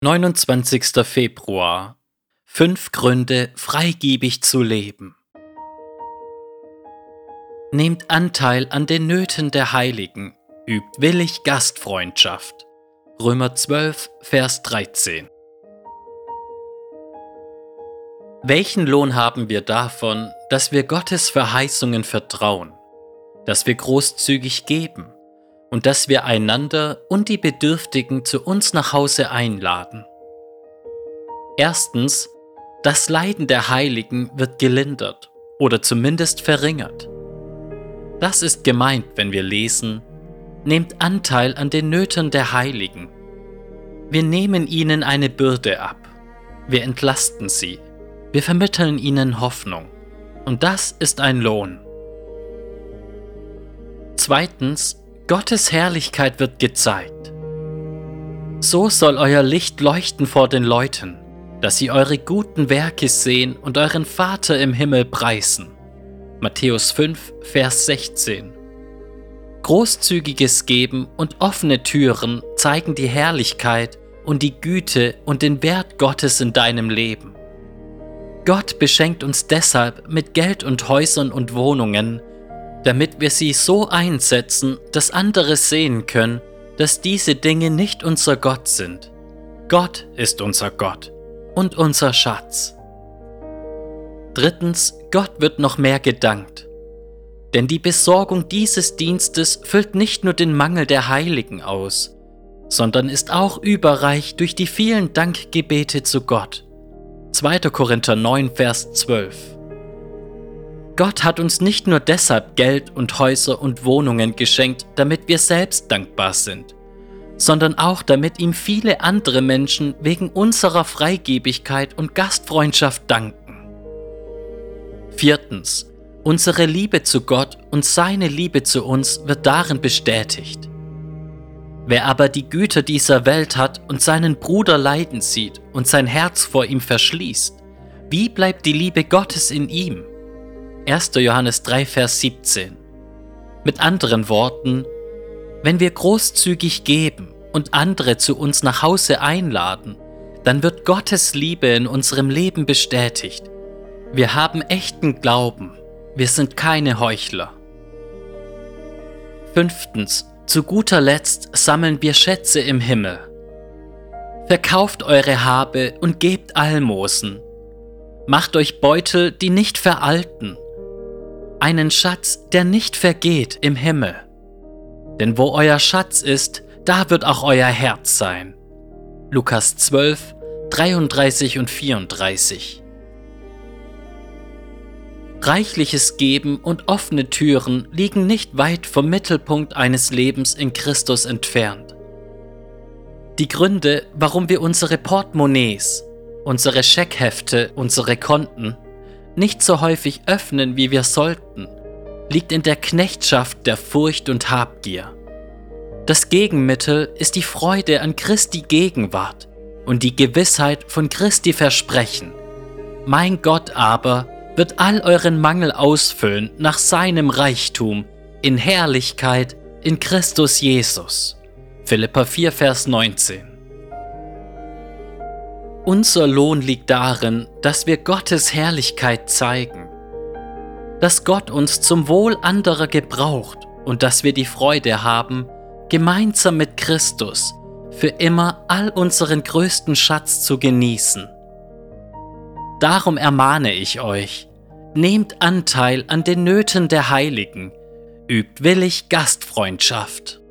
29. Februar. Fünf Gründe, freigebig zu leben. Nehmt Anteil an den Nöten der Heiligen, übt willig Gastfreundschaft. Römer 12, Vers 13. Welchen Lohn haben wir davon, dass wir Gottes Verheißungen vertrauen, dass wir großzügig geben? Und dass wir einander und die Bedürftigen zu uns nach Hause einladen. Erstens, das Leiden der Heiligen wird gelindert oder zumindest verringert. Das ist gemeint, wenn wir lesen, nehmt Anteil an den Nöten der Heiligen. Wir nehmen ihnen eine Bürde ab, wir entlasten sie, wir vermitteln ihnen Hoffnung. Und das ist ein Lohn. Zweitens, Gottes Herrlichkeit wird gezeigt. So soll euer Licht leuchten vor den Leuten, dass sie eure guten Werke sehen und euren Vater im Himmel preisen. Matthäus 5, Vers 16. Großzügiges Geben und offene Türen zeigen die Herrlichkeit und die Güte und den Wert Gottes in deinem Leben. Gott beschenkt uns deshalb mit Geld und Häusern und Wohnungen, damit wir sie so einsetzen, dass andere sehen können, dass diese Dinge nicht unser Gott sind. Gott ist unser Gott und unser Schatz. Drittens, Gott wird noch mehr gedankt. Denn die Besorgung dieses Dienstes füllt nicht nur den Mangel der Heiligen aus, sondern ist auch überreich durch die vielen Dankgebete zu Gott. 2. Korinther 9, Vers 12. Gott hat uns nicht nur deshalb Geld und Häuser und Wohnungen geschenkt, damit wir selbst dankbar sind, sondern auch damit ihm viele andere Menschen wegen unserer Freigebigkeit und Gastfreundschaft danken. Viertens. Unsere Liebe zu Gott und seine Liebe zu uns wird darin bestätigt. Wer aber die Güter dieser Welt hat und seinen Bruder leiden sieht und sein Herz vor ihm verschließt, wie bleibt die Liebe Gottes in ihm? 1. Johannes 3, Vers 17. Mit anderen Worten, wenn wir großzügig geben und andere zu uns nach Hause einladen, dann wird Gottes Liebe in unserem Leben bestätigt. Wir haben echten Glauben, wir sind keine Heuchler. Fünftens, zu guter Letzt sammeln wir Schätze im Himmel. Verkauft eure Habe und gebt Almosen. Macht euch Beutel, die nicht veralten einen Schatz, der nicht vergeht im Himmel. Denn wo euer Schatz ist, da wird auch euer Herz sein. Lukas 12, 33 und 34. Reichliches Geben und offene Türen liegen nicht weit vom Mittelpunkt eines Lebens in Christus entfernt. Die Gründe, warum wir unsere Portemonnaies, unsere Scheckhefte, unsere Konten nicht so häufig öffnen, wie wir sollten, liegt in der Knechtschaft der Furcht und Habgier. Das Gegenmittel ist die Freude an Christi Gegenwart und die Gewissheit von Christi Versprechen. Mein Gott aber wird all euren Mangel ausfüllen nach seinem Reichtum in Herrlichkeit in Christus Jesus. Philippa 4, Vers 19. Unser Lohn liegt darin, dass wir Gottes Herrlichkeit zeigen, dass Gott uns zum Wohl anderer gebraucht und dass wir die Freude haben, gemeinsam mit Christus für immer all unseren größten Schatz zu genießen. Darum ermahne ich euch, nehmt Anteil an den Nöten der Heiligen, übt willig Gastfreundschaft.